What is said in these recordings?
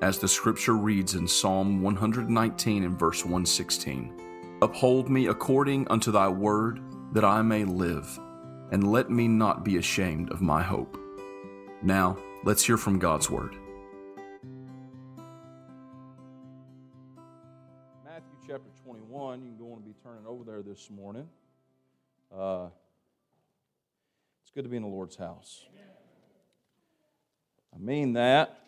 as the scripture reads in Psalm 119 and verse 116 Uphold me according unto thy word, that I may live, and let me not be ashamed of my hope. Now, let's hear from God's word. Matthew chapter 21, you can go on and be turning over there this morning. Uh, it's good to be in the Lord's house. I mean that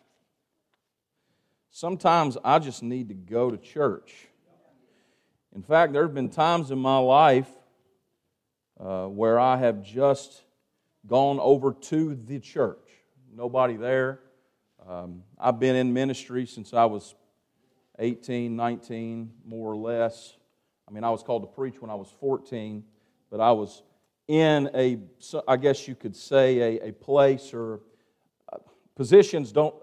sometimes I just need to go to church. In fact, there have been times in my life uh, where I have just gone over to the church. Nobody there. Um, I've been in ministry since I was 18, 19, more or less. I mean, I was called to preach when I was 14, but I was in a, I guess you could say, a, a place or positions don't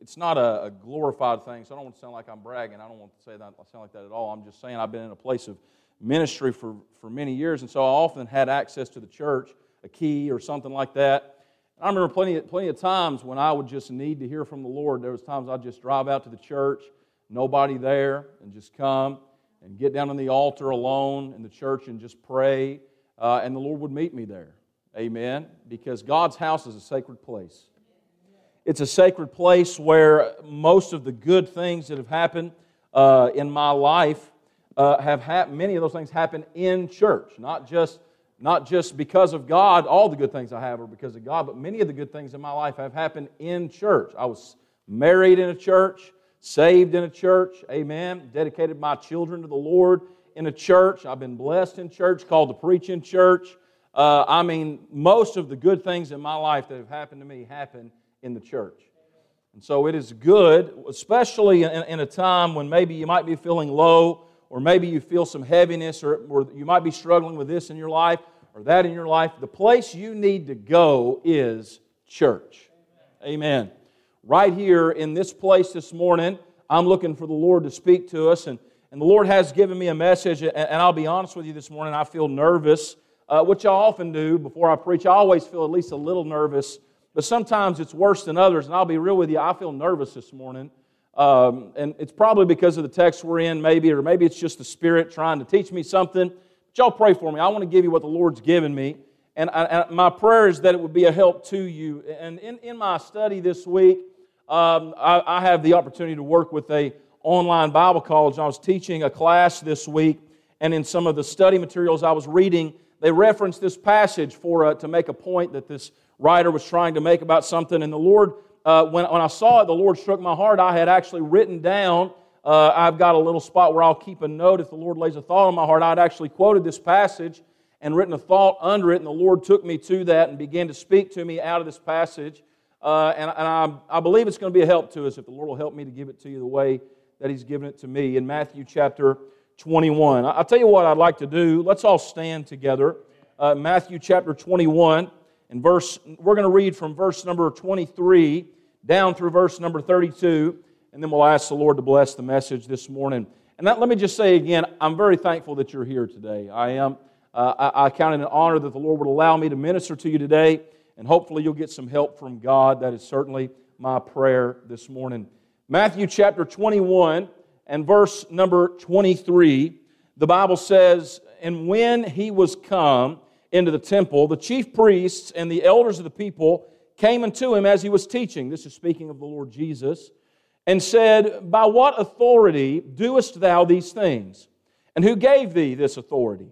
it's not a, glorified thing so i don't want to sound like i'm bragging. I don't want to say that I sound like that at all. I'm just saying i've been in a place of ministry for, for many years and so i often had access to the church a key or something like that. And i remember plenty, plenty of times when i would just need to hear from the lord. There was times i'd just drive out to the church nobody there and just come and get down on the altar alone in the church and just pray uh, and the lord would meet me there. Amen. Because god's house is a sacred place it's a sacred place where most of the good things that have happened uh, in my life uh, have happened. Many of those things happen in church, not just not just because of God. All the good things I have are because of God, but many of the good things in my life have happened in church. I was married in a church, saved in a church. Amen. Dedicated my children to the Lord in a church. I've been blessed in church, called to preach in church. Uh, I mean, most of the good things in my life that have happened to me happened in the church. And so it is good, especially in, in, a time when maybe you might be feeling low, or maybe you feel some heaviness, or, or you might be struggling with this in your life or that in your life. The place you need to go is church. Amen. Right here in this place this morning, I'm looking for the Lord to speak to us, and, and the Lord has given me a message, and, and I'll be honest with you this morning, I feel nervous, uh, which I often do before I preach. I always feel at least a little nervous but sometimes it's worse than others. And I'll be real with you, I feel nervous this morning. Um, and it's probably because of the text we're in, maybe, or maybe it's just the Spirit trying to teach me something. But y'all pray for me. I want to give you what the Lord's given me. And, I, and my prayer is that it would be a help to you. And in, in my study this week, um, I, I have the opportunity to work with a online Bible college. I was teaching a class this week, and in some of the study materials I was reading, they referenced this passage for uh, to make a point that this writer was trying to make about something. And the Lord, uh, when, when I saw it, the Lord struck my heart. I had actually written down, uh, I've got a little spot where I'll keep a note if the Lord lays a thought on my heart. I'd actually quoted this passage and written a thought under it, and the Lord took me to that and began to speak to me out of this passage. Uh, and, and I, I believe it's going to be a help to us if the Lord will help me to give it to you the way that He's given it to me in Matthew chapter 21. I'll tell you what I'd like to do. Let's all stand together. Uh, Matthew chapter 21. And verse, we're going to read from verse number 23 down through verse number 32, and then we'll ask the Lord to bless the message this morning. And that, let me just say again, I'm very thankful that you're here today. I am. Uh, I, I count it an honor that the Lord would allow me to minister to you today, and hopefully you'll get some help from God. That is certainly my prayer this morning. Matthew chapter 21 and verse number 23, the Bible says, And when he was come, into the temple, the chief priests and the elders of the people came unto him as he was teaching. This is speaking of the Lord Jesus, and said, By what authority doest thou these things? And who gave thee this authority?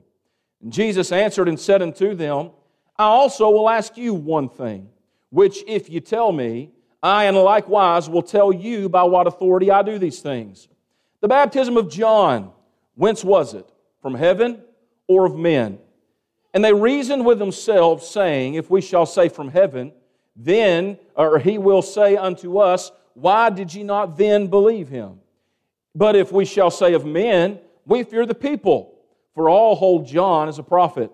And Jesus answered and said unto them, I also will ask you one thing, which if you tell me, I and likewise will tell you by what authority I do these things. The baptism of John, whence was it? From heaven or of men? And they reasoned with themselves, saying, If we shall say from heaven, then, or he will say unto us, why did ye not then believe him? But if we shall say of men, we fear the people, for all hold John as a prophet.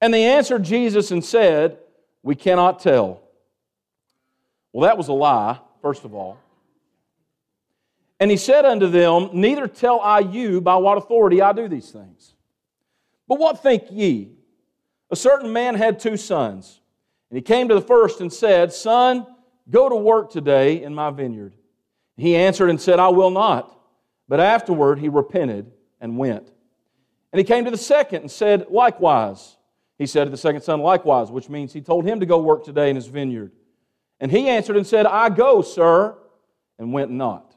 And they answered Jesus and said, We cannot tell. Well, that was a lie, first of all. And he said unto them, Neither tell I you by what authority I do these things. But what think ye? A certain man had two sons. And he came to the first and said, Son, go to work today in my vineyard. He answered and said, I will not. But afterward he repented and went. And he came to the second and said, Likewise. He said to the second son, Likewise, which means he told him to go work today in his vineyard. And he answered and said, I go, sir, and went not.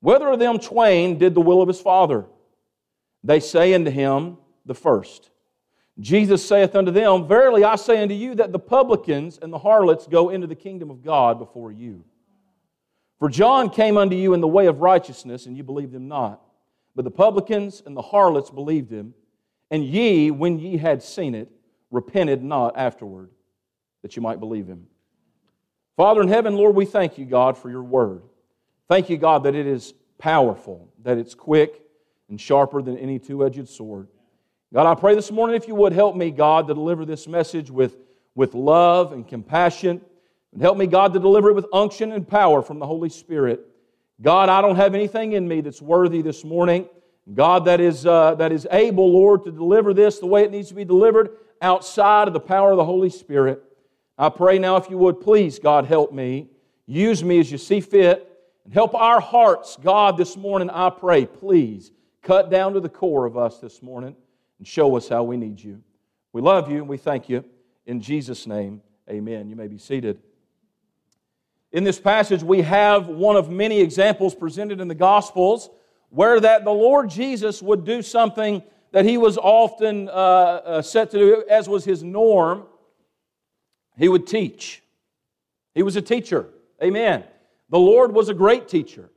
Whether of them twain did the will of his father? They say unto him, The first. Jesus saith unto them, Verily I say unto you that the publicans and the harlots go into the kingdom of God before you. For John came unto you in the way of righteousness, and you believed him not. But the publicans and the harlots believed him. And ye, when ye had seen it, repented not afterward, that you might believe him. Father in heaven, Lord, we thank you, God, for your word. Thank you, God, that it is powerful, that it's quick and sharper than any two edged sword. God, I pray this morning if you would help me, God, to deliver this message with, with love and compassion. And help me, God, to deliver it with unction and power from the Holy Spirit. God, I don't have anything in me that's worthy this morning. God, that is, uh, that is able, Lord, to deliver this the way it needs to be delivered outside of the power of the Holy Spirit. I pray now, if you would, please, God, help me. Use me as you see fit. And help our hearts, God, this morning, I pray, please, cut down to the core of us this morning and show us how we need you. We love you and we thank you. In Jesus' name, amen. You may be seated. In this passage, we have one of many examples presented in the Gospels where that the Lord Jesus would do something that he was often uh, uh, set to do, as was his norm. He would teach. He was a teacher. Amen. The Lord was a great teacher.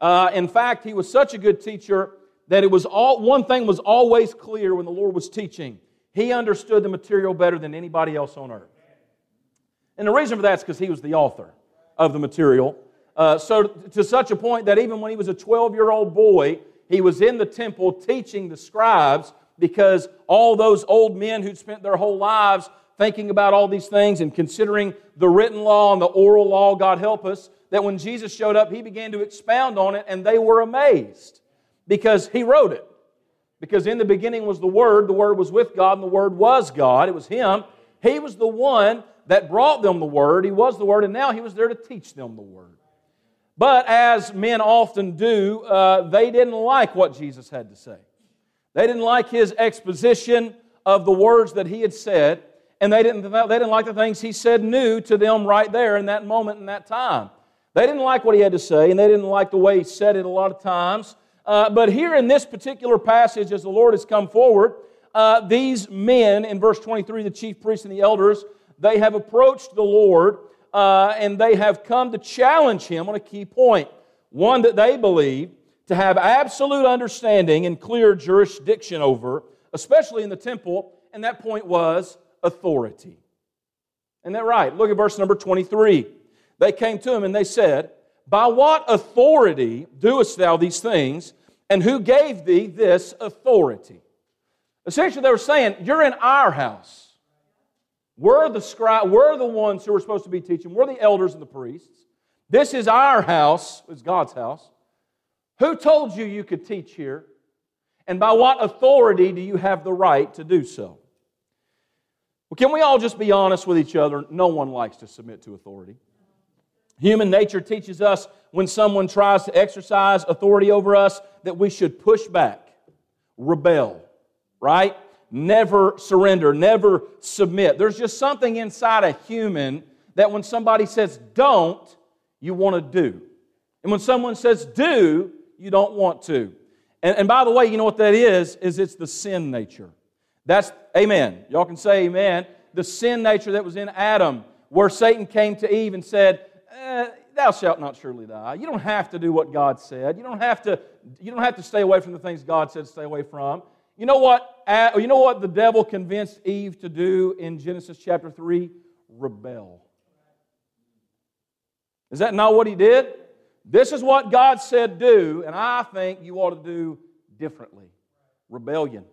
Uh, in fact, he was such a good teacher that it was all one thing was always clear when the Lord was teaching. He understood the material better than anybody else on earth. And the reason for that is because he was the author of the material. Uh, so, to such a point that even when he was a 12 year old boy, he was in the temple teaching the scribes because all those old men who'd spent their whole lives thinking about all these things and considering the written law and the oral law, God help us, that when Jesus showed up, he began to expound on it and they were amazed because he wrote it. Because in the beginning was the Word, the Word was with God, and the Word was God. It was Him. He was the one that brought them the Word. He was the Word, and now He was there to teach them the Word. But as men often do, uh, they didn't like what Jesus had to say. They didn't like His exposition of the words that He had said, and they didn't, they didn't like the things He said new to them right there in that moment, in that time. They didn't like what He had to say, and they didn't like the way He said it a lot of times. Uh, but here in this particular passage, as the Lord has come forward, uh, these men in verse 23, the chief priests and the elders, they have approached the Lord uh, and they have come to challenge him on a key point. One that they believe to have absolute understanding and clear jurisdiction over, especially in the temple, and that point was authority. Isn't that right? Look at verse number 23. They came to him and they said, By what authority doest thou these things? And who gave thee this authority? Essentially, they were saying, You're in our house. We're the, scribe, we're the ones who are supposed to be teaching. We're the elders and the priests. This is our house, it's God's house. Who told you you could teach here? And by what authority do you have the right to do so? Well, can we all just be honest with each other? No one likes to submit to authority. Human nature teaches us when someone tries to exercise authority over us that we should push back, rebel, right? Never surrender, never submit. There's just something inside a human that when somebody says don't, you want to do. And when someone says do, you don't want to. And, and by the way, you know what that is? Is it's the sin nature. That's, amen. Y'all can say amen. The sin nature that was in Adam, where Satan came to Eve and said, eh, thou shalt not surely die. You don't have to do what God said. You don't have to, you don't have to stay away from the things God said stay away from. You know what? You know what the devil convinced Eve to do in Genesis chapter 3? Rebel. Is that not what he did? This is what God said do, and I think you ought to do differently. Rebellion.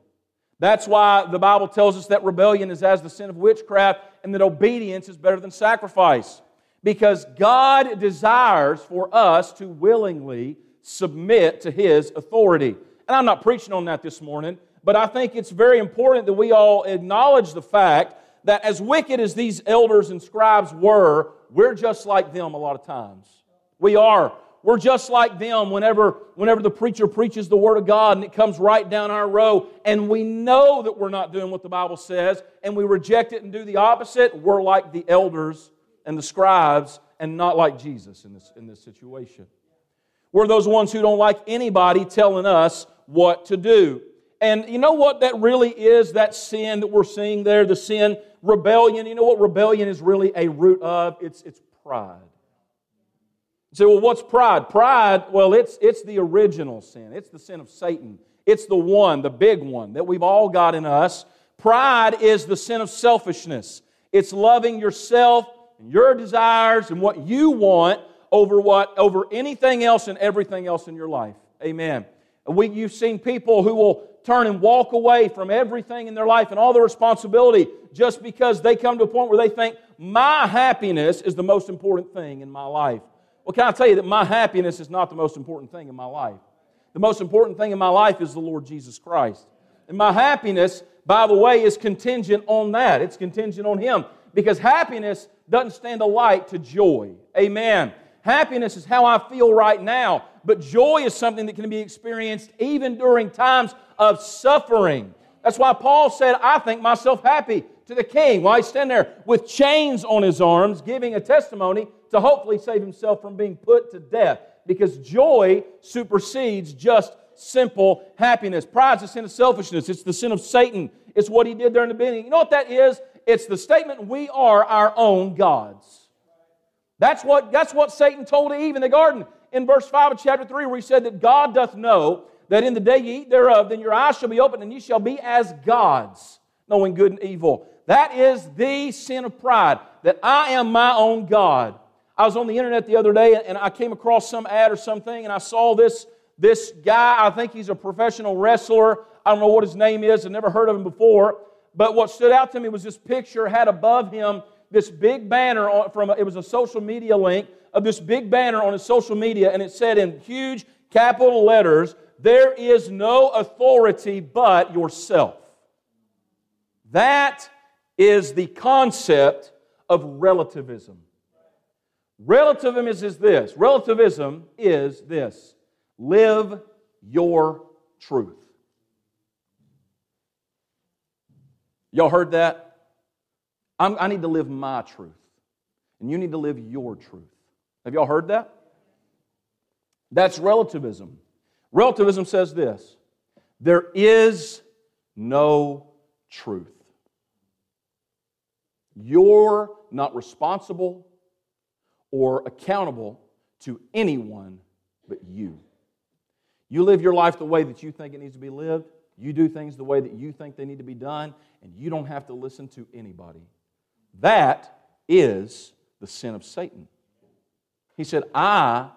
That's why the Bible tells us that rebellion is as the sin of witchcraft and that obedience is better than sacrifice. Because God desires for us to willingly submit to His authority. And I'm not preaching on that this morning, but I think it's very important that we all acknowledge the fact that as wicked as these elders and scribes were, we're just like them a lot of times. We are. We're just like them whenever, whenever the preacher preaches the Word of God and it comes right down our row, and we know that we're not doing what the Bible says, and we reject it and do the opposite. We're like the elders and the scribes and not like Jesus in this, in this situation. We're those ones who don't like anybody telling us what to do. And you know what that really is, that sin that we're seeing there, the sin, rebellion. You know what rebellion is really a root of? It's, it's pride. You say, well, what's pride? Pride, well, it's, it's the original sin. It's the sin of Satan. It's the one, the big one that we've all got in us. Pride is the sin of selfishness. It's loving yourself and your desires and what you want over what over anything else and everything else in your life. Amen. We, you've seen people who will turn and walk away from everything in their life and all the responsibility just because they come to a point where they think, my happiness is the most important thing in my life. Well, can I tell you that my happiness is not the most important thing in my life? The most important thing in my life is the Lord Jesus Christ. And my happiness, by the way, is contingent on that. It's contingent on Him. Because happiness doesn't stand alike to joy. Amen. Happiness is how I feel right now, but joy is something that can be experienced even during times of suffering. That's why Paul said, I think myself happy to the king while he's standing there with chains on his arms, giving a testimony to hopefully save himself from being put to death. Because joy supersedes just simple happiness. Pride is the sin of selfishness, it's the sin of Satan. It's what he did in the beginning. You know what that is? It's the statement, we are our own gods. That's what, that's what Satan told Eve in the garden in verse 5 of chapter 3, where he said that God doth know that in the day ye eat thereof, then your eyes shall be opened, and ye shall be as gods, knowing good and evil. That is the sin of pride, that I am my own God. I was on the internet the other day and I came across some ad or something and I saw this, this guy. I think he's a professional wrestler. I don't know what his name is. I've never heard of him before. But what stood out to me was this picture had above him this big banner from it was a social media link of this big banner on his social media and it said in huge capital letters there is no authority but yourself. That is the concept of relativism. Relativism is, is this. Relativism is this. Live your truth. Y'all heard that? I'm, i need to live my truth, and you need to live your truth. Have y'all heard that? That's relativism. Relativism says this there is no truth. You're not responsible or accountable to anyone but you. You live your life the way that you think it needs to be lived. You do things the way that you think they need to be done, and you don't have to listen to anybody. That is the sin of Satan. He said, I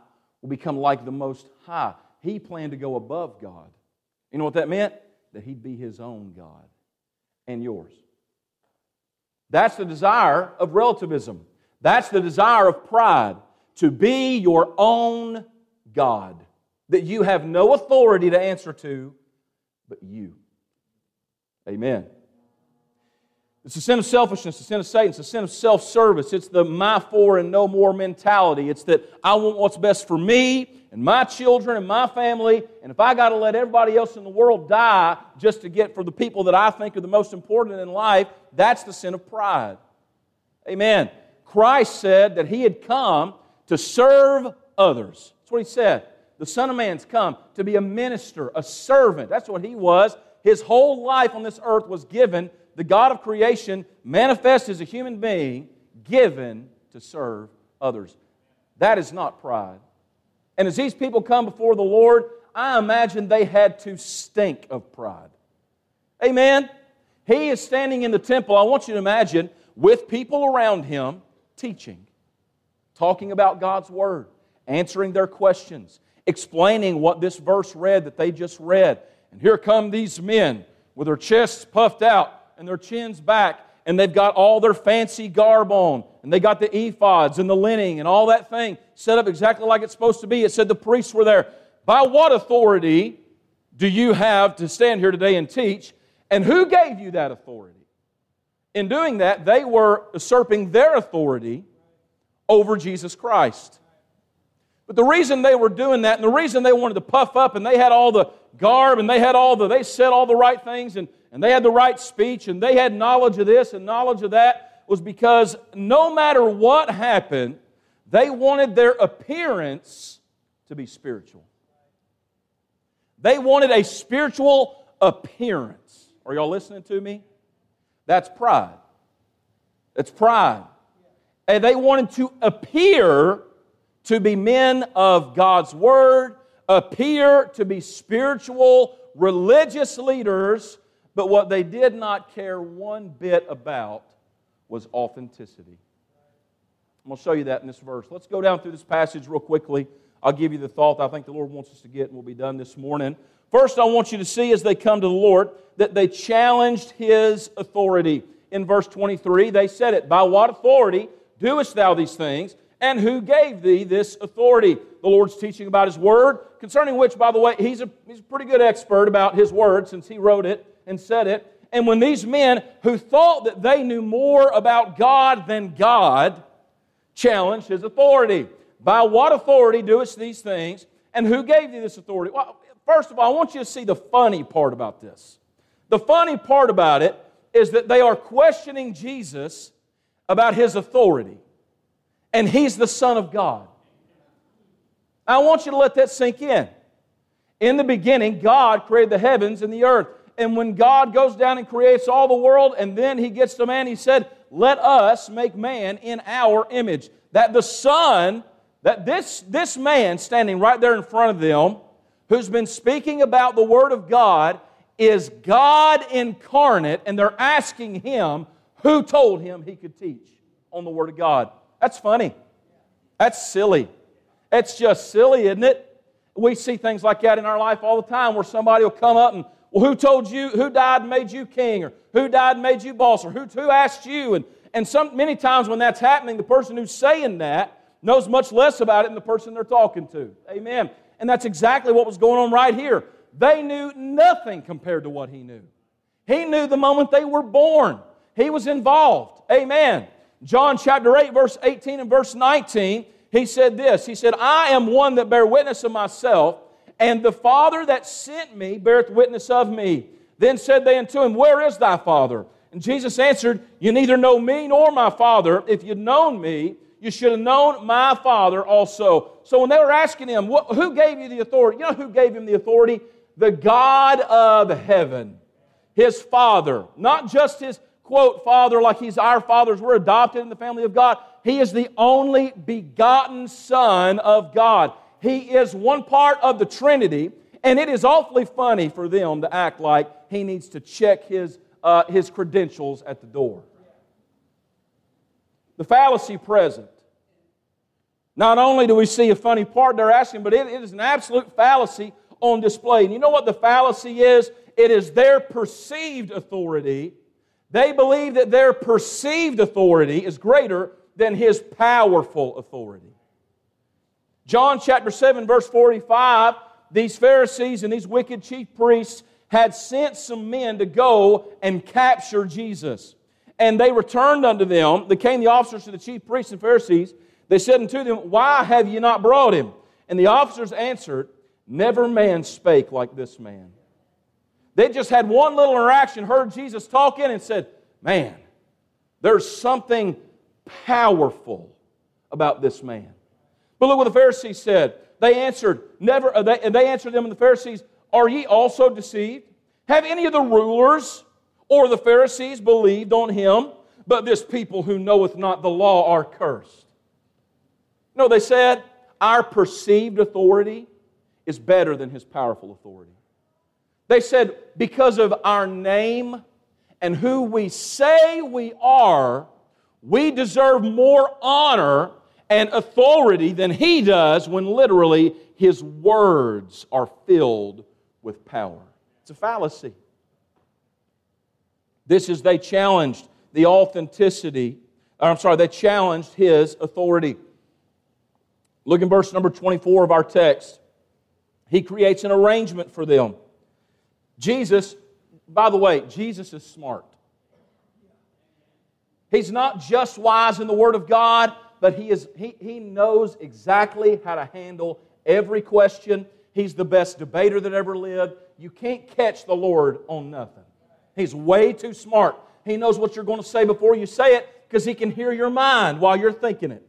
will become like the Most High. He planned to go above God. You know what that meant? That he'd be his own God and yours. That's the desire of relativism. That's the desire of pride to be your own God, that you have no authority to answer to but you. Amen. It's a sin of selfishness, a sin of Satan, it's a sin of self service. It's the my for and no more mentality. It's that I want what's best for me and my children and my family, and if I got to let everybody else in the world die just to get for the people that I think are the most important in life, that's the sin of pride. Amen. Christ said that he had come to serve others. That's what he said. The Son of Man's come to be a minister, a servant. That's what he was. His whole life on this earth was given, the God of creation, manifest as a human being, given to serve others. That is not pride. And as these people come before the Lord, I imagine they had to stink of pride. Amen. He is standing in the temple. I want you to imagine with people around him teaching. talking about God's Word, answering their questions, explaining what this verse read that they just read. And here come these men with their chests puffed out and their chins back, and they've got all their fancy garb on, and they got the ephods and the linen and all that thing set up exactly like it's supposed to be. It said the priests were there. By what authority do you have to stand here today and teach? And who gave you that authority? In doing that, they were usurping their authority over Jesus Christ. But the reason they were doing that and the reason they wanted to puff up and they had all the garb and they had all the, they said all the right things and, and they had the right speech and they had knowledge of this and knowledge of that was because no matter what happened, they wanted their appearance to be spiritual. They wanted a spiritual appearance. Are y'all listening to me? That's pride. That's pride. And they wanted to appear to be men of God's Word, appear to be spiritual, religious leaders, but what they did not care one bit about was authenticity. I'm going to show you that in this verse. Let's go down through this passage real quickly. I'll give you the thought I think the Lord wants us to get, and we'll be done this morning. First, I want you to see as they come to the Lord that they challenged his authority. In verse 23, they said it By what authority doest thou these things? And who gave thee this authority? The Lord's teaching about His Word, concerning which, by the way, He's a, he's a pretty good expert about His Word since He wrote it and said it. And when these men who thought that they knew more about God than God challenged His authority, by what authority doest these things, and who gave thee this authority? Well, first of all, I want you to see the funny part about this. The funny part about it is that they are questioning Jesus about His authority and He's the Son of God. I want you to let that sink in. In the beginning, God created the heavens and the earth. And when God goes down and creates all the world, and then He gets to man, He said, Let us make man in our image. That the Son, that this, this man standing right there in front of them, who's been speaking about the Word of God, is God incarnate, and they're asking Him who told Him He could teach on the Word of God. That's funny. That's silly. It's just silly, isn't it? We see things like that in our life all the time where somebody will come up and, well, who told you, who died and made you king, or who died and made you boss, or who, who asked you? And, and some, many times when that's happening, the person who's saying that knows much less about it than the person they're talking to. Amen. And that's exactly what was going on right here. They knew nothing compared to what he knew. He knew the moment they were born. He was involved. Amen. John chapter 8, verse 18 and verse 19, he said this He said, I am one that bear witness of myself, and the Father that sent me beareth witness of me. Then said they unto him, Where is thy Father? And Jesus answered, You neither know me nor my Father. If you'd known me, you should have known my Father also. So when they were asking him, Who gave you the authority? You know who gave him the authority? The God of heaven, his Father. Not just his quote Father like he's our fathers. We're adopted in the family of God. He is the only begotten Son of God. He is one part of the Trinity, and it is awfully funny for them to act like he needs to check his, uh, his credentials at the door. The fallacy present. Not only do we see a funny part they're asking, but it, it is an absolute fallacy on display. And you know what the fallacy is? It is their perceived authority they believe that their perceived authority is greater than his powerful authority. John chapter 7, verse 45, these Pharisees and these wicked chief priests had sent some men to go and capture Jesus. And they returned unto them, they came the officers to the chief priests and Pharisees. They said unto them, Why have ye not brought him? And the officers answered, Never man spake like this man. They just had one little interaction, heard Jesus talking, and said, Man, there's something powerful about this man. But look what the Pharisees said. They answered, Never, uh, they, and they answered them, and the Pharisees, Are ye also deceived? Have any of the rulers or the Pharisees believed on him? But this people who knoweth not the law are cursed. No, they said, Our perceived authority is better than his powerful authority. They said, because of our name and who we say we are, we deserve more honor and authority than he does when literally his words are filled with power. It's a fallacy. This is, they challenged the authenticity, I'm sorry, they challenged his authority. Look in verse number 24 of our text. He creates an arrangement for them. Jesus, by the way, Jesus is smart. He's not just wise in the Word of God, but he, is, he, he knows exactly how to handle every question. He's the best debater that ever lived. You can't catch the Lord on nothing. He's way too smart. He knows what you're going to say before you say it because he can hear your mind while you're thinking it.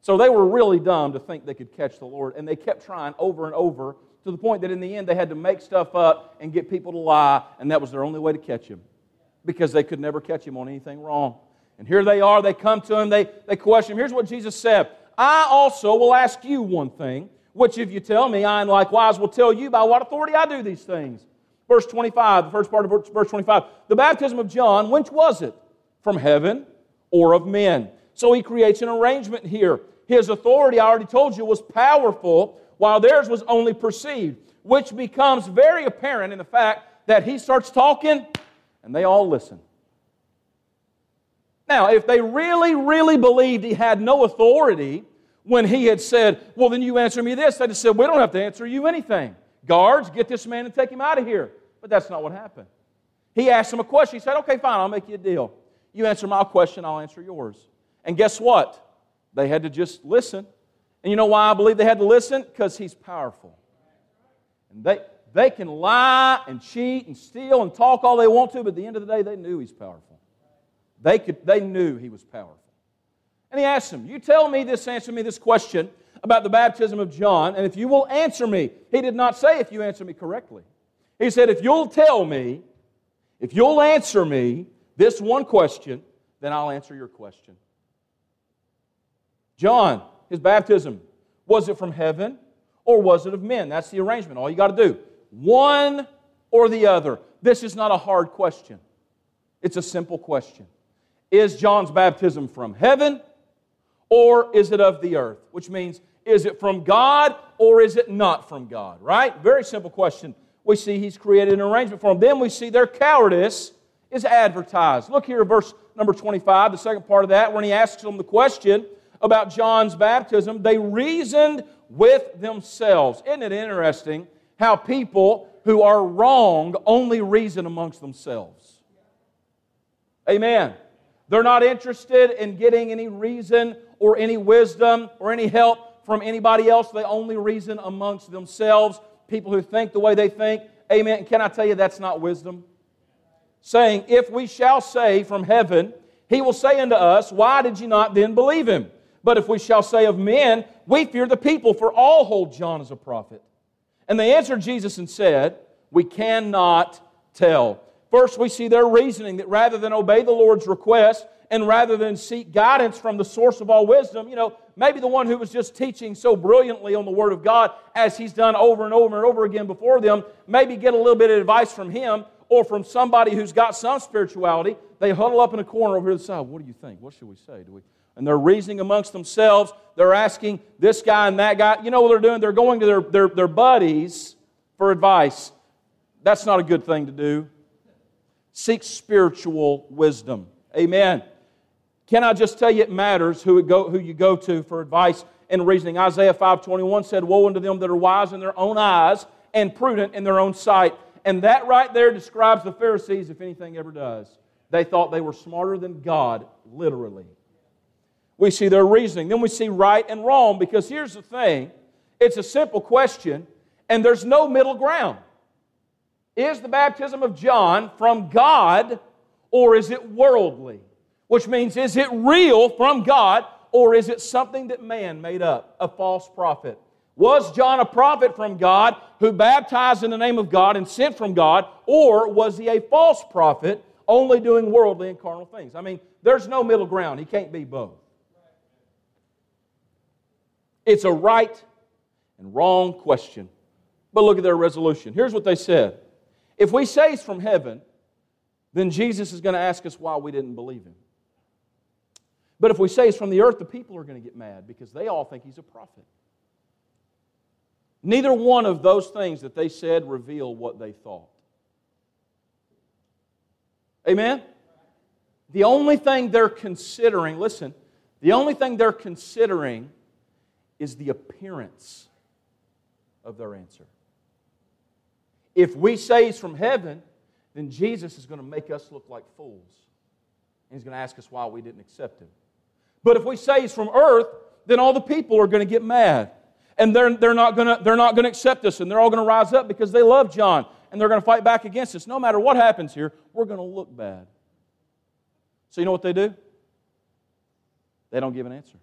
So they were really dumb to think they could catch the Lord, and they kept trying over and over to the point that in the end they had to make stuff up and get people to lie, and that was their only way to catch him because they could never catch him on anything wrong. And here they are, they come to him, they, they question him. Here's what Jesus said I also will ask you one thing, which if you tell me, I likewise will tell you by what authority I do these things. Verse 25, the first part of verse 25. The baptism of John, which was it? From heaven or of men? So he creates an arrangement here. His authority, I already told you, was powerful, while theirs was only perceived, which becomes very apparent in the fact that he starts talking and they all listen. Now, if they really, really believed he had no authority when he had said, Well, then you answer me this, they'd have said, We don't have to answer you anything. Guards, get this man and take him out of here. But that's not what happened. He asked him a question. He said, Okay, fine, I'll make you a deal. You answer my question, I'll answer yours. And guess what? They had to just listen. And you know why I believe they had to listen? Because he's powerful. And they, they can lie and cheat and steal and talk all they want to, but at the end of the day, they knew he's powerful. They, could, they knew he was powerful. And he asked them, You tell me this, answer me this question about the baptism of John, and if you will answer me, he did not say if you answer me correctly. He said, If you'll tell me, if you'll answer me this one question, then I'll answer your question. John, his baptism, was it from heaven or was it of men? That's the arrangement. All you got to do, one or the other. This is not a hard question, it's a simple question. Is John's baptism from heaven or is it of the earth? Which means, is it from God or is it not from God? Right? Very simple question. We see he's created an arrangement for them. Then we see their cowardice is advertised. Look here, verse number 25, the second part of that, when he asks them the question about John's baptism, they reasoned with themselves. Isn't it interesting how people who are wrong only reason amongst themselves? Amen. They're not interested in getting any reason or any wisdom or any help from anybody else. They only reason amongst themselves. People who think the way they think. Amen. can I tell you that's not wisdom? Saying, If we shall say from heaven, he will say unto us, Why did you not then believe him? But if we shall say of men, we fear the people, for all hold John as a prophet. And they answered Jesus and said, We cannot tell. First, we see their reasoning that rather than obey the Lord's request and rather than seek guidance from the source of all wisdom, you know, maybe the one who was just teaching so brilliantly on the Word of God as he's done over and over and over again before them, maybe get a little bit of advice from him or from somebody who's got some spirituality. They huddle up in a corner over to the side. What do you think? What should we say? Do we? And they're reasoning amongst themselves. They're asking this guy and that guy. You know what they're doing? They're going to their, their, their buddies for advice. That's not a good thing to do. Seek spiritual wisdom. Amen. Can I just tell you it matters who, it go, who you go to for advice and reasoning? Isaiah 5.21 said, Woe unto them that are wise in their own eyes and prudent in their own sight. And that right there describes the Pharisees, if anything ever does. They thought they were smarter than God, literally. We see their reasoning. Then we see right and wrong, because here's the thing it's a simple question, and there's no middle ground. Is the baptism of John from God or is it worldly? Which means, is it real from God or is it something that man made up, a false prophet? Was John a prophet from God who baptized in the name of God and sent from God, or was he a false prophet only doing worldly and carnal things? I mean, there's no middle ground. He can't be both. It's a right and wrong question. But look at their resolution. Here's what they said if we say it's from heaven, then Jesus is going to ask us why we didn't believe him. But if we say it's from the earth, the people are going to get mad because they all think he's a prophet. Neither one of those things that they said reveal what they thought. Amen? The only thing they're considering, listen, the only thing they're considering is the appearance of their answer. If we say he's from heaven, then Jesus is going to make us look like fools. And he's going to ask us why we didn't accept him. But if we say he's from earth, then all the people are going to get mad. And they're, they're not going to, they're not going to accept us. And they're all going to rise up because they love John. And they're going to fight back against us. No matter what happens here, we're going to look bad. So you know what they do? They don't give an answer.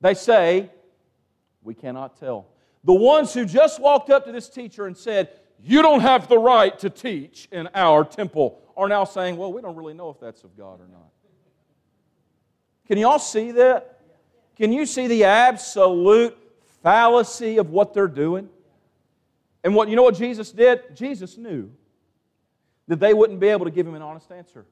They say, We cannot tell. The ones who just walked up to this teacher and said, You don't have the right to teach in our temple, are now saying, Well, we don't really know if that's of God or not. Can you all see that? Can you see the absolute fallacy of what they're doing? And what you know what Jesus did? Jesus knew that they wouldn't be able to give him an honest answer.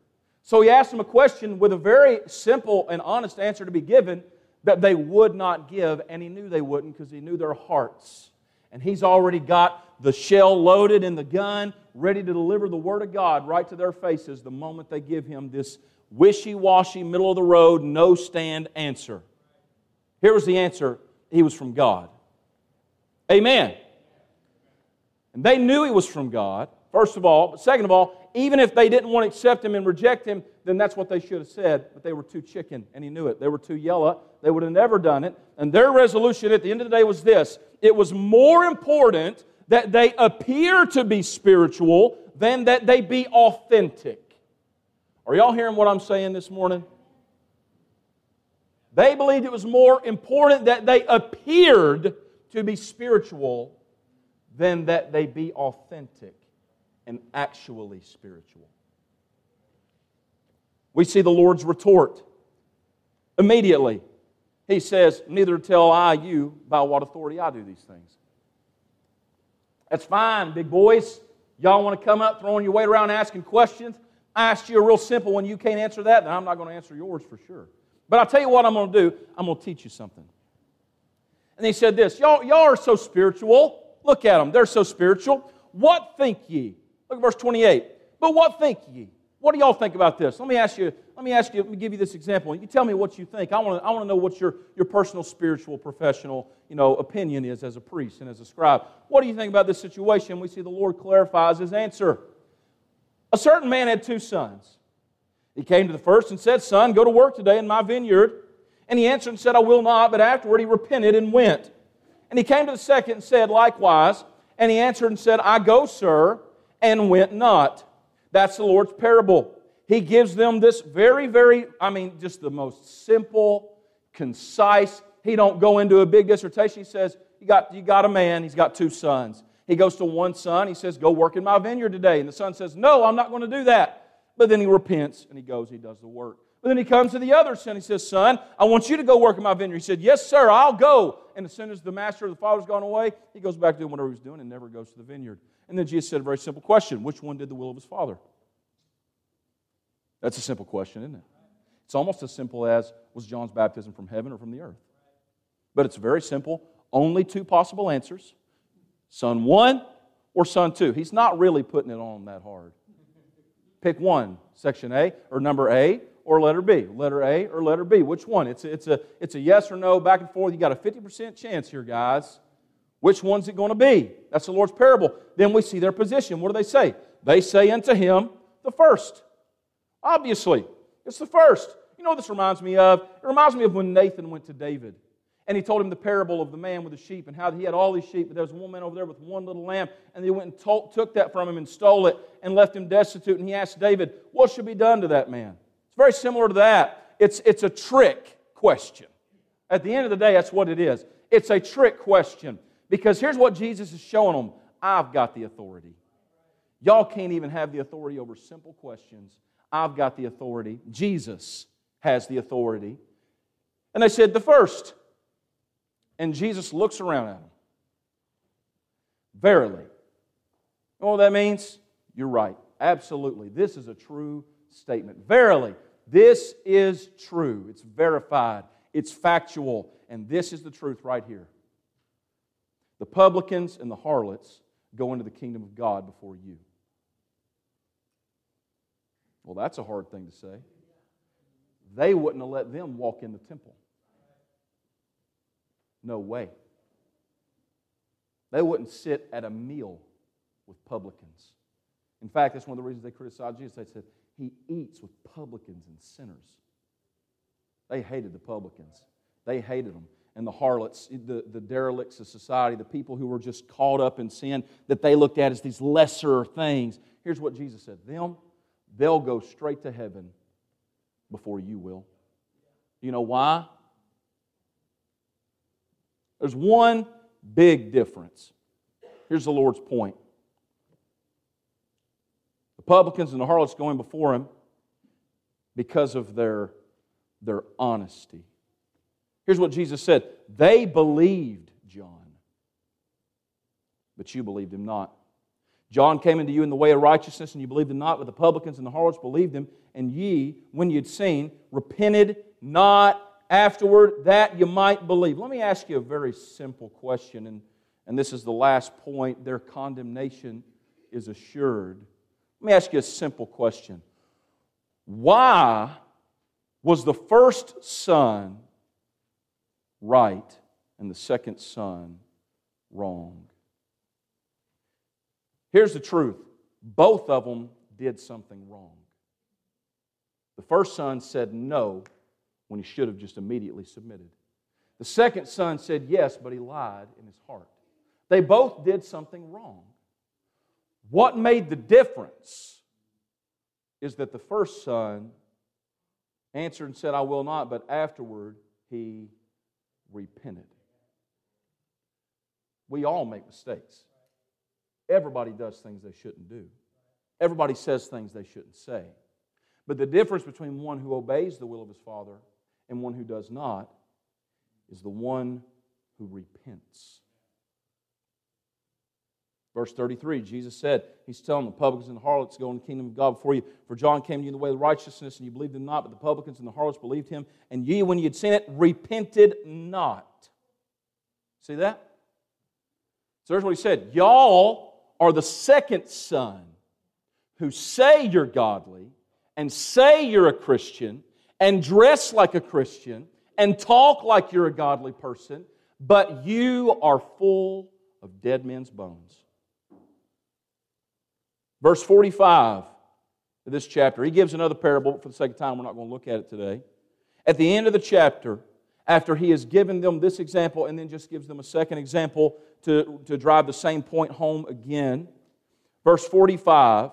So he asked them a question with a very simple and honest answer to be given that they would not give, and he knew they wouldn't because he knew their hearts. And he's already got the shell loaded in the gun, ready to deliver the word of God right to their faces the moment they give him this wishy washy, middle of the road, no stand answer. Here was the answer he was from God. Amen. And they knew he was from God, first of all. But second of all, even if they didn't want to accept him and reject him, then that's what they should have said. But they were too chicken, and he knew it. They were too yellow. They would have never done it. And their resolution at the end of the day was this it was more important that they appear to be spiritual than that they be authentic. Are y'all hearing what I'm saying this morning? They believed it was more important that they appeared to be spiritual than that they be authentic and actually spiritual. We see the Lord's retort immediately. He says, Neither tell I you by what authority I do these things. That's fine, big boys. Y'all want to come up throwing your weight around asking questions? I asked you a real simple one. You can't answer that, then I'm not going to answer yours for sure. But I'll tell you what I'm going to do. I'm going to teach you something. And he said this y'all, y'all are so spiritual. Look at them. They're so spiritual. What think ye? Look at verse 28. But what think ye? What do y'all think about this? Let me ask you, let me ask you, let me give you this example. You tell me what you think. I want to, I want to know what your, your personal, spiritual, professional, you know, opinion is as a priest and as a scribe. What do you think about this situation? We see the Lord clarifies his answer. A certain man had two sons. He came to the first and said, Son, go to work today in my vineyard. And he answered and said, I will not. But afterward he repented and went. And he came to the second and said, Likewise. And he answered and said, I go, sir, and went not. That's the Lord's parable. He gives them this very, very, I mean, just the most simple, concise. He don't go into a big dissertation. He says, you got, you got a man, he's got two sons. He goes to one son. He says, Go work in my vineyard today. And the son says, No, I'm not going to do that. But then he repents and he goes, he does the work. But then he comes to the other son. He says, Son, I want you to go work in my vineyard. He said, Yes, sir, I'll go. And as soon as the master of the father's gone away, he goes back to doing whatever he was doing and never goes to the vineyard. And then Jesus said a very simple question Which one did the will of his father? That's a simple question, isn't it? It's almost as simple as was John's baptism from heaven or from the earth? But it's very simple. Only two possible answers son one or son two. He's not really putting it on that hard. Pick one, section A or number A or letter B. Letter A or letter B. Which one? It's a, it's a, it's a yes or no back and forth. You got a 50% chance here, guys. Which one's it going to be? That's the Lord's parable. Then we see their position. What do they say? They say unto him, the first. Obviously, it's the first. You know what this reminds me of? It reminds me of when Nathan went to David and he told him the parable of the man with the sheep and how he had all these sheep, but there was one man over there with one little lamb, and they went and took that from him and stole it and left him destitute. And he asked David, What should be done to that man? It's very similar to that. It's, it's a trick question. At the end of the day, that's what it is. It's a trick question because here's what Jesus is showing them I've got the authority. Y'all can't even have the authority over simple questions. I've got the authority. Jesus has the authority. And they said, The first. And Jesus looks around at them. Verily. You know what that means? You're right. Absolutely. This is a true statement. Verily, This is true. It's verified. It's factual. And this is the truth right here. The publicans and the harlots go into the kingdom of God before you. Well, that's a hard thing to say. They wouldn't have let them walk in the temple. No way. They wouldn't sit at a meal with publicans. In fact, that's one of the reasons they criticized Jesus. They said, He eats with publicans and sinners. They hated the publicans, they hated them. And the harlots, the, the derelicts of society, the people who were just caught up in sin that they looked at as these lesser things. Here's what Jesus said Them, they'll go straight to heaven before you will. You know why? There's one big difference. Here's the Lord's point. The publicans and the harlots going before him because of their, their honesty. Here's what Jesus said They believed John, but you believed him not. John came into you in the way of righteousness, and you believed him not, but the publicans and the harlots believed him, and ye, when you'd seen, repented not afterward that you might believe. Let me ask you a very simple question, and, and this is the last point. Their condemnation is assured. Let me ask you a simple question. Why was the first son right and the second son wrong? Here's the truth both of them did something wrong. The first son said no when he should have just immediately submitted. The second son said yes, but he lied in his heart. They both did something wrong. What made the difference is that the first son answered and said, I will not, but afterward he repented. We all make mistakes. Everybody does things they shouldn't do. Everybody says things they shouldn't say. But the difference between one who obeys the will of his Father and one who does not is the one who repents. Verse 33, Jesus said, He's telling the publicans and the harlots, Go in the kingdom of God before you. For John came to you in the way of righteousness, and you believed him not, but the publicans and the harlots believed him. And ye, when ye had seen it, repented not. See that? So there's what he said. Y'all are the second son who say you're godly and say you're a Christian and dress like a Christian and talk like you're a godly person, but you are full of dead men's bones. Verse 45 of this chapter, he gives another parable, but for the sake of time, we're not going to look at it today. At the end of the chapter, after he has given them this example and then just gives them a second example to, to drive the same point home again, verse 45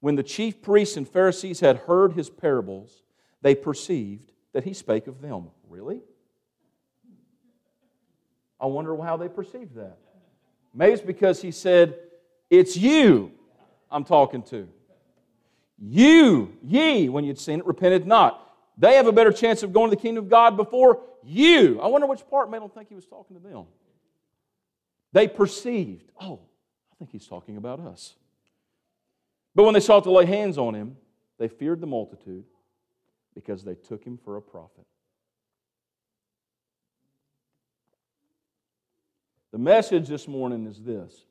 when the chief priests and Pharisees had heard his parables, they perceived that he spake of them. Really? I wonder how they perceived that. Maybe it's because he said, It's you I'm talking to. You, ye, when you'd seen it, repented not. They have a better chance of going to the kingdom of God before you. I wonder which part made them think he was talking to them. They perceived, oh, I think he's talking about us. But when they sought to lay hands on him, they feared the multitude because they took him for a prophet. The message this morning is this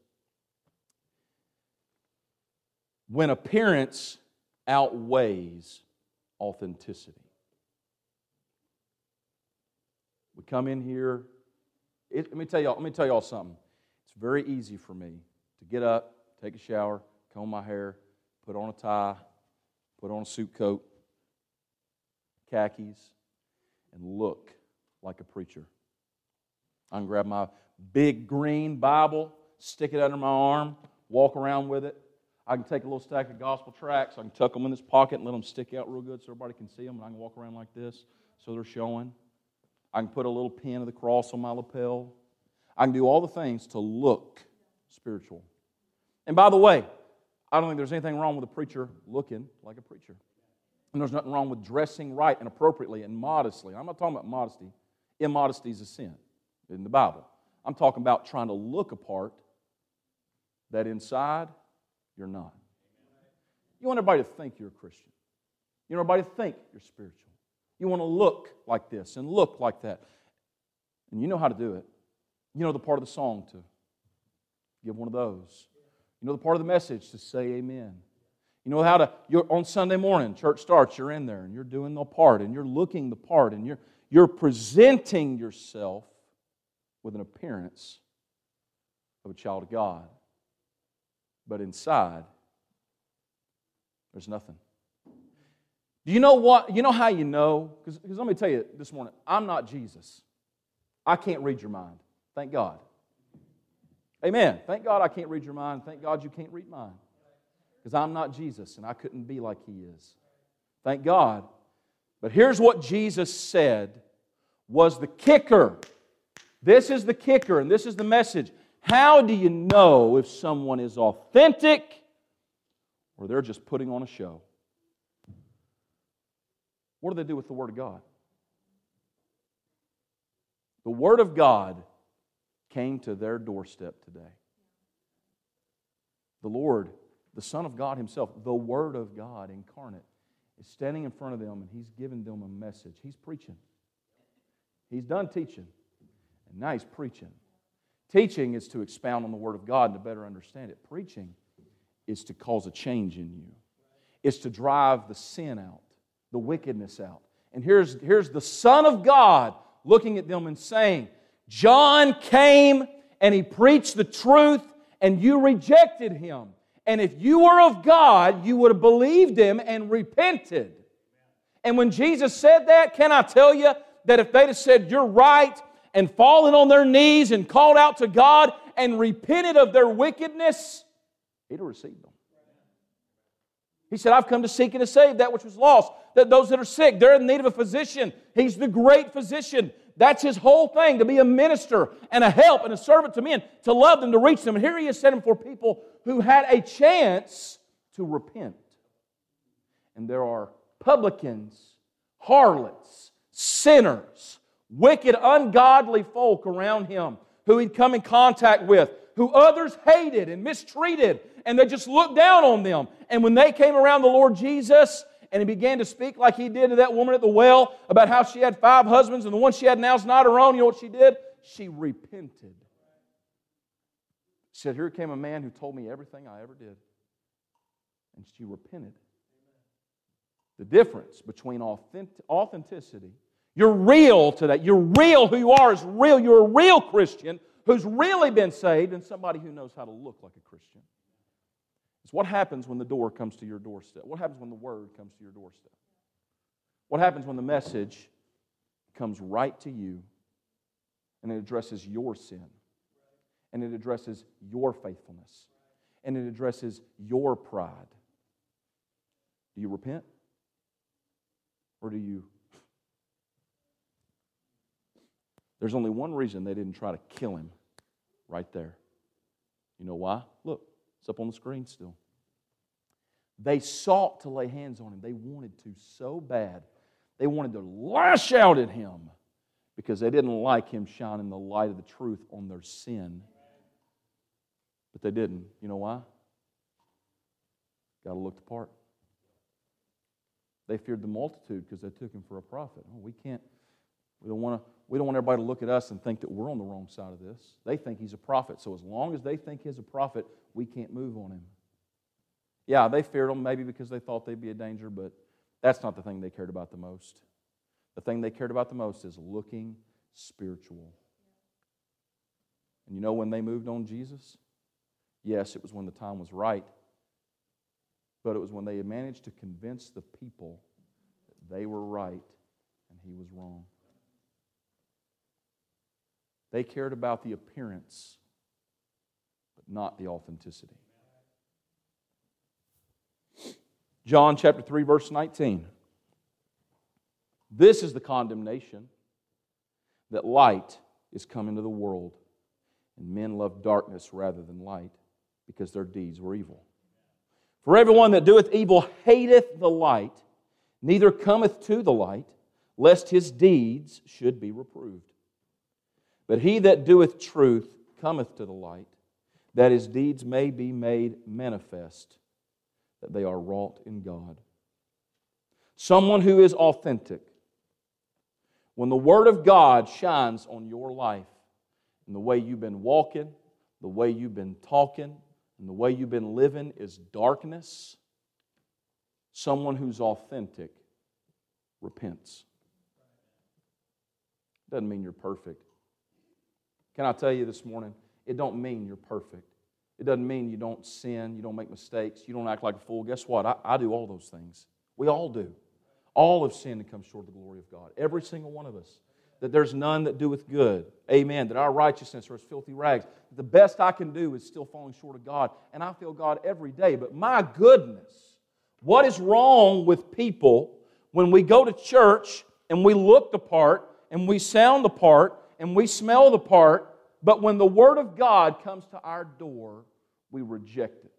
when appearance outweighs authenticity. We come in here. It, let me tell y'all. Let me tell y'all something. It's very easy for me to get up, take a shower, comb my hair, put on a tie, put on a suit coat, khakis, and look like a preacher. I can grab my big green Bible, stick it under my arm, walk around with it. I can take a little stack of gospel tracts, I can tuck them in this pocket and let them stick out real good so everybody can see them, and I can walk around like this so they're showing. I can put a little pin of the cross on my lapel. I can do all the things to look spiritual. And by the way, I don't think there's anything wrong with a preacher looking like a preacher. And there's nothing wrong with dressing right and appropriately and modestly. I'm not talking about modesty. Immodesty is a sin in the Bible. I'm talking about trying to look a part that inside you're not. You want everybody to think you're a Christian. You want everybody to think you're spiritual. You want to look like this and look like that. And you know how to do it. You know the part of the song to give one of those. You know the part of the message to say amen. You know how to, you're on Sunday morning, church starts, you're in there and you're doing the part and you're looking the part and you're, you're presenting yourself with an appearance of a child of God. But inside, there's nothing. Do you know what? You know how you know? Because let me tell you this morning, I'm not Jesus. I can't read your mind. Thank God. Amen. Thank God I can't read your mind. Thank God you can't read mine. Because I'm not Jesus and I couldn't be like He is. Thank God. But here's what Jesus said was the kicker. This is the kicker, and this is the message. How do you know if someone is authentic or they're just putting on a show? What do they do with the Word of God? The Word of God came to their doorstep today. The Lord, the Son of God Himself, the Word of God incarnate, is standing in front of them and He's giving them a message. He's preaching. He's done teaching, and now He's preaching. Teaching is to expound on the Word of God and to better understand it. Preaching is to cause a change in you, it's to drive the sin out, the wickedness out. And here's, here's the Son of God looking at them and saying, John came and he preached the truth, and you rejected him. And if you were of God, you would have believed him and repented. And when Jesus said that, can I tell you that if they'd have said, You're right, and fallen on their knees and called out to God and repented of their wickedness, he'd have received them. He said, I've come to seek and to save that which was lost. That those that are sick, they're in need of a physician. He's the great physician. That's his whole thing to be a minister and a help and a servant to men, to love them, to reach them. And here he is setting for people who had a chance to repent. And there are publicans, harlots, sinners, wicked, ungodly folk around him who he'd come in contact with, who others hated and mistreated, and they just looked down on them. And when they came around the Lord Jesus and he began to speak like he did to that woman at the well about how she had five husbands and the one she had now is not her own, you know what she did? She repented. She said, Here came a man who told me everything I ever did. And she repented. The difference between authenticity you're real today. You're real. Who you are is real. You're a real Christian who's really been saved and somebody who knows how to look like a Christian. It's what happens when the door comes to your doorstep. What happens when the word comes to your doorstep? What happens when the message comes right to you and it addresses your sin and it addresses your faithfulness and it addresses your pride? Do you repent? Or do you There's only one reason they didn't try to kill him right there. You know why? Look, it's up on the screen still. They sought to lay hands on him. They wanted to so bad. They wanted to lash out at him because they didn't like him shining the light of the truth on their sin. But they didn't. You know why? Got to look the part. They feared the multitude because they took him for a prophet. Oh, we can't, we don't want to we don't want everybody to look at us and think that we're on the wrong side of this. They think he's a prophet. So as long as they think he's a prophet, we can't move on him. Yeah, they feared him maybe because they thought they'd be a danger, but that's not the thing they cared about the most. The thing they cared about the most is looking spiritual. And you know when they moved on Jesus? Yes, it was when the time was right, but it was when they managed to convince the people that they were right and he was wrong. They cared about the appearance, but not the authenticity. John chapter 3, verse 19. This is the condemnation that light is come into the world, and men love darkness rather than light, because their deeds were evil. For everyone that doeth evil hateth the light, neither cometh to the light, lest his deeds should be reproved. But he that doeth truth cometh to the light, that his deeds may be made manifest, that they are wrought in God. someone who is authentic. When the Word of God shines on your life and the way you've been walking, the way you've been talking, and the way you've been living is darkness, someone who's authentic repents. Doesn't mean you're perfect. Can I tell you this morning? It don't mean you're perfect. It doesn't mean you don't sin, you don't make mistakes, you don't act like a fool. Guess what? I, I do all those things. We all do. All have sinned and come short of the glory of God. Every single one of us. That there's none that doeth good. Amen. That our righteousness are as filthy rags. The best I can do is still falling short of God. And I feel God every day. But my goodness, what is wrong with people when we go to church and we look the part and we sound the part and we smell the part, but when the Word of God comes to our door, we reject it.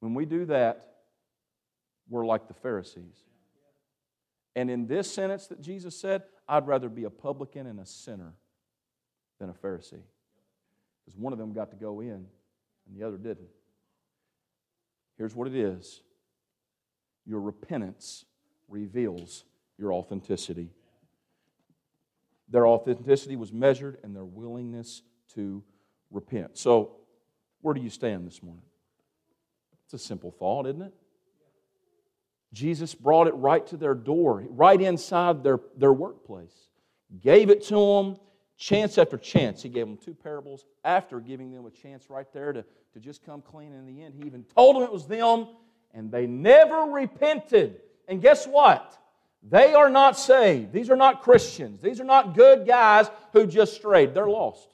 When we do that, we're like the Pharisees. And in this sentence that Jesus said, I'd rather be a publican and a sinner than a Pharisee. Because one of them got to go in and the other didn't. Here's what it is your repentance reveals your authenticity. Their authenticity was measured and their willingness to repent. So, where do you stand this morning? It's a simple thought, isn't it? Jesus brought it right to their door, right inside their, their workplace. Gave it to them chance after chance. He gave them two parables after giving them a chance right there to, to just come clean in the end. He even told them it was them, and they never repented. And guess what? They are not saved. These are not Christians. These are not good guys who just strayed. They're lost.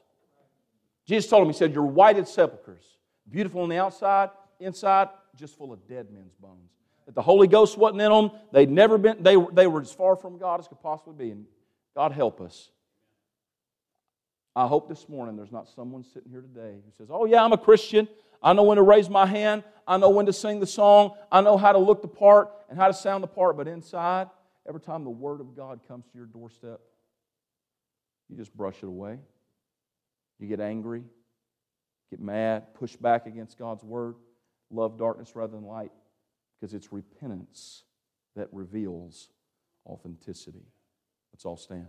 Jesus told them, He said, You're whited sepulchres, beautiful on the outside, inside, just full of dead men's bones. That the Holy Ghost wasn't in them. They'd never been, they, they were as far from God as could possibly be. And God help us. I hope this morning there's not someone sitting here today who says, Oh, yeah, I'm a Christian. I know when to raise my hand. I know when to sing the song. I know how to look the part and how to sound the part. But inside, Every time the Word of God comes to your doorstep, you just brush it away. You get angry, get mad, push back against God's Word, love darkness rather than light, because it's repentance that reveals authenticity. Let's all stand.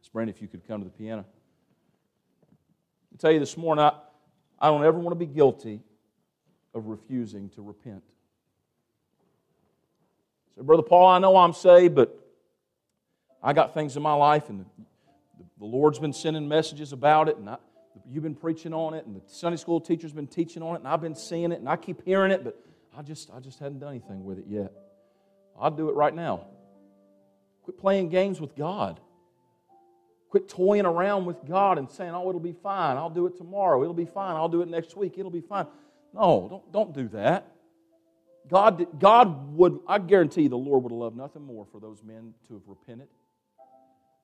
Miss Brandon, if you could come to the piano. I tell you this morning, I, I don't ever want to be guilty of refusing to repent. Brother Paul, I know I'm saved, but I got things in my life, and the, the Lord's been sending messages about it, and I, you've been preaching on it, and the Sunday school teacher's been teaching on it, and I've been seeing it, and I keep hearing it, but I just, I just hadn't done anything with it yet. I'll do it right now. Quit playing games with God. Quit toying around with God and saying, oh, it'll be fine. I'll do it tomorrow. It'll be fine. I'll do it next week. It'll be fine. No, don't, don't do that. God, God would, I guarantee you, the Lord would loved nothing more for those men to have repented,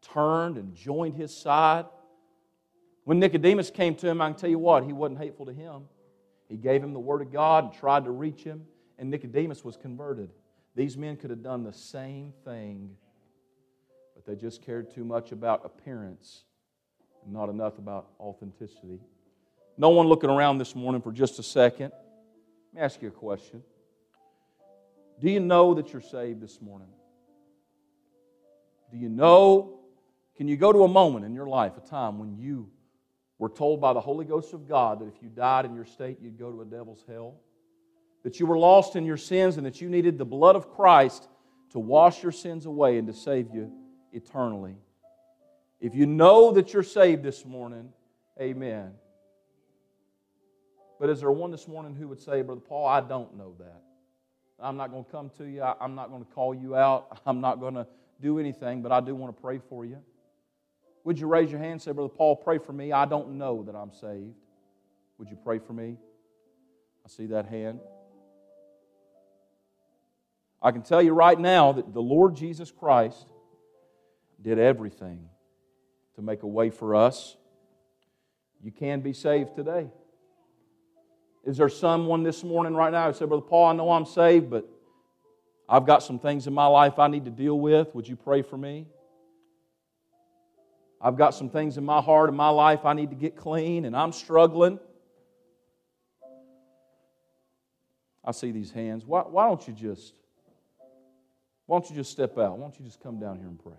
turned, and joined his side. When Nicodemus came to him, I can tell you what, he wasn't hateful to him. He gave him the Word of God and tried to reach him, and Nicodemus was converted. These men could have done the same thing, but they just cared too much about appearance and not enough about authenticity. No one looking around this morning for just a second. Let me ask you a question. Do you know that you're saved this morning? Do you know? Can you go to a moment in your life, a time when you were told by the Holy Ghost of God that if you died in your state, you'd go to a devil's hell? That you were lost in your sins and that you needed the blood of Christ to wash your sins away and to save you eternally. If you know that you're saved this morning, amen. But is there one this morning who would say, Brother Paul, I don't know that? I'm not going to come to you. I'm not going to call you out. I'm not going to do anything, but I do want to pray for you. Would you raise your hand and say, Brother Paul, pray for me? I don't know that I'm saved. Would you pray for me? I see that hand. I can tell you right now that the Lord Jesus Christ did everything to make a way for us. You can be saved today. Is there someone this morning right now who said, Brother Paul, I know I'm saved, but I've got some things in my life I need to deal with. Would you pray for me? I've got some things in my heart and my life I need to get clean, and I'm struggling. I see these hands. Why, why don't you just Why don't you just step out? Why don't you just come down here and pray?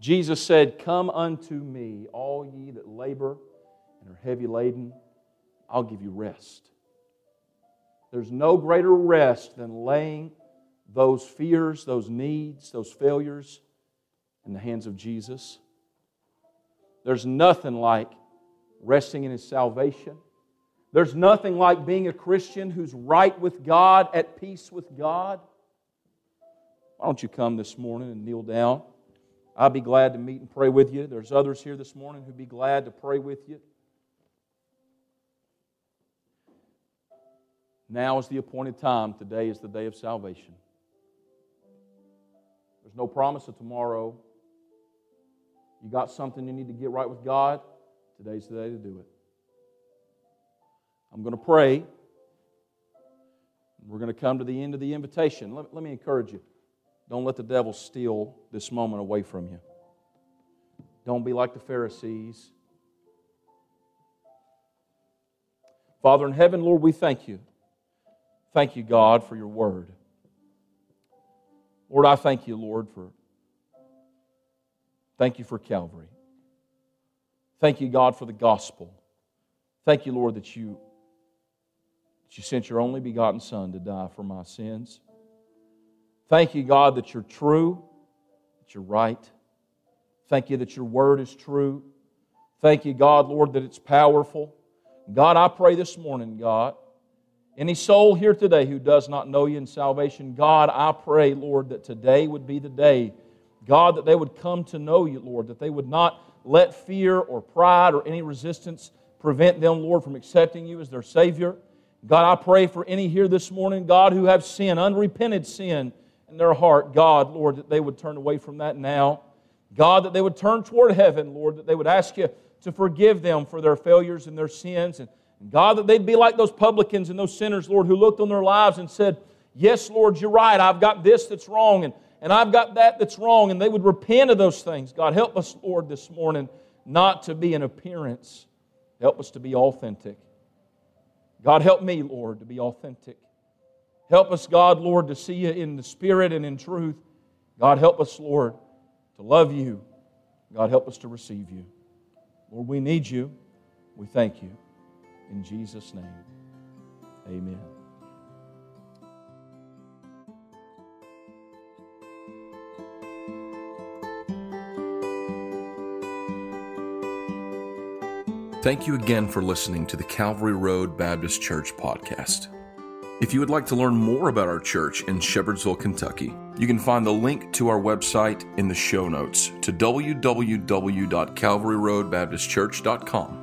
Jesus said, Come unto me, all ye that labor and are heavy laden, I'll give you rest. There's no greater rest than laying those fears, those needs, those failures in the hands of Jesus. There's nothing like resting in His salvation. There's nothing like being a Christian who's right with God, at peace with God. Why don't you come this morning and kneel down? I'll be glad to meet and pray with you. There's others here this morning who'd be glad to pray with you. Now is the appointed time. Today is the day of salvation. There's no promise of tomorrow. You got something you need to get right with God? Today's the day to do it. I'm going to pray. We're going to come to the end of the invitation. Let, let me encourage you. Don't let the devil steal this moment away from you. Don't be like the Pharisees. Father in heaven, Lord, we thank you. Thank you, God, for your word. Lord, I thank you, Lord, for thank you for Calvary. Thank you, God, for the gospel. Thank you, Lord, that you that you sent your only begotten Son to die for my sins. Thank you, God, that you're true, that you're right. Thank you that your word is true. Thank you, God, Lord, that it's powerful. God, I pray this morning, God, any soul here today who does not know you in salvation, God, I pray, Lord, that today would be the day, God, that they would come to know you, Lord, that they would not let fear or pride or any resistance prevent them, Lord, from accepting you as their Savior. God, I pray for any here this morning, God, who have sin, unrepented sin in their heart, God, Lord, that they would turn away from that now. God, that they would turn toward heaven, Lord, that they would ask you to forgive them for their failures and their sins. And God, that they'd be like those publicans and those sinners, Lord, who looked on their lives and said, Yes, Lord, you're right. I've got this that's wrong, and, and I've got that that's wrong. And they would repent of those things. God, help us, Lord, this morning not to be an appearance. Help us to be authentic. God, help me, Lord, to be authentic. Help us, God, Lord, to see you in the Spirit and in truth. God, help us, Lord, to love you. God, help us to receive you. Lord, we need you. We thank you. In Jesus' name, amen. Thank you again for listening to the Calvary Road Baptist Church podcast. If you would like to learn more about our church in Shepherdsville, Kentucky, you can find the link to our website in the show notes to www.calvaryroadbaptistchurch.com.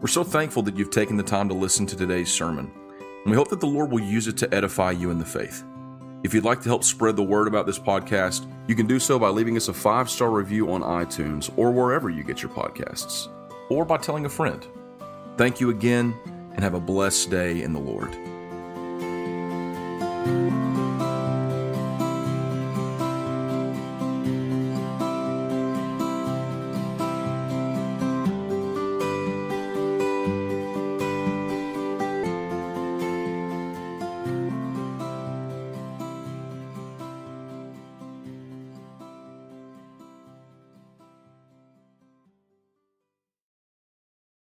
We're so thankful that you've taken the time to listen to today's sermon, and we hope that the Lord will use it to edify you in the faith. If you'd like to help spread the word about this podcast, you can do so by leaving us a five star review on iTunes or wherever you get your podcasts, or by telling a friend. Thank you again, and have a blessed day in the Lord.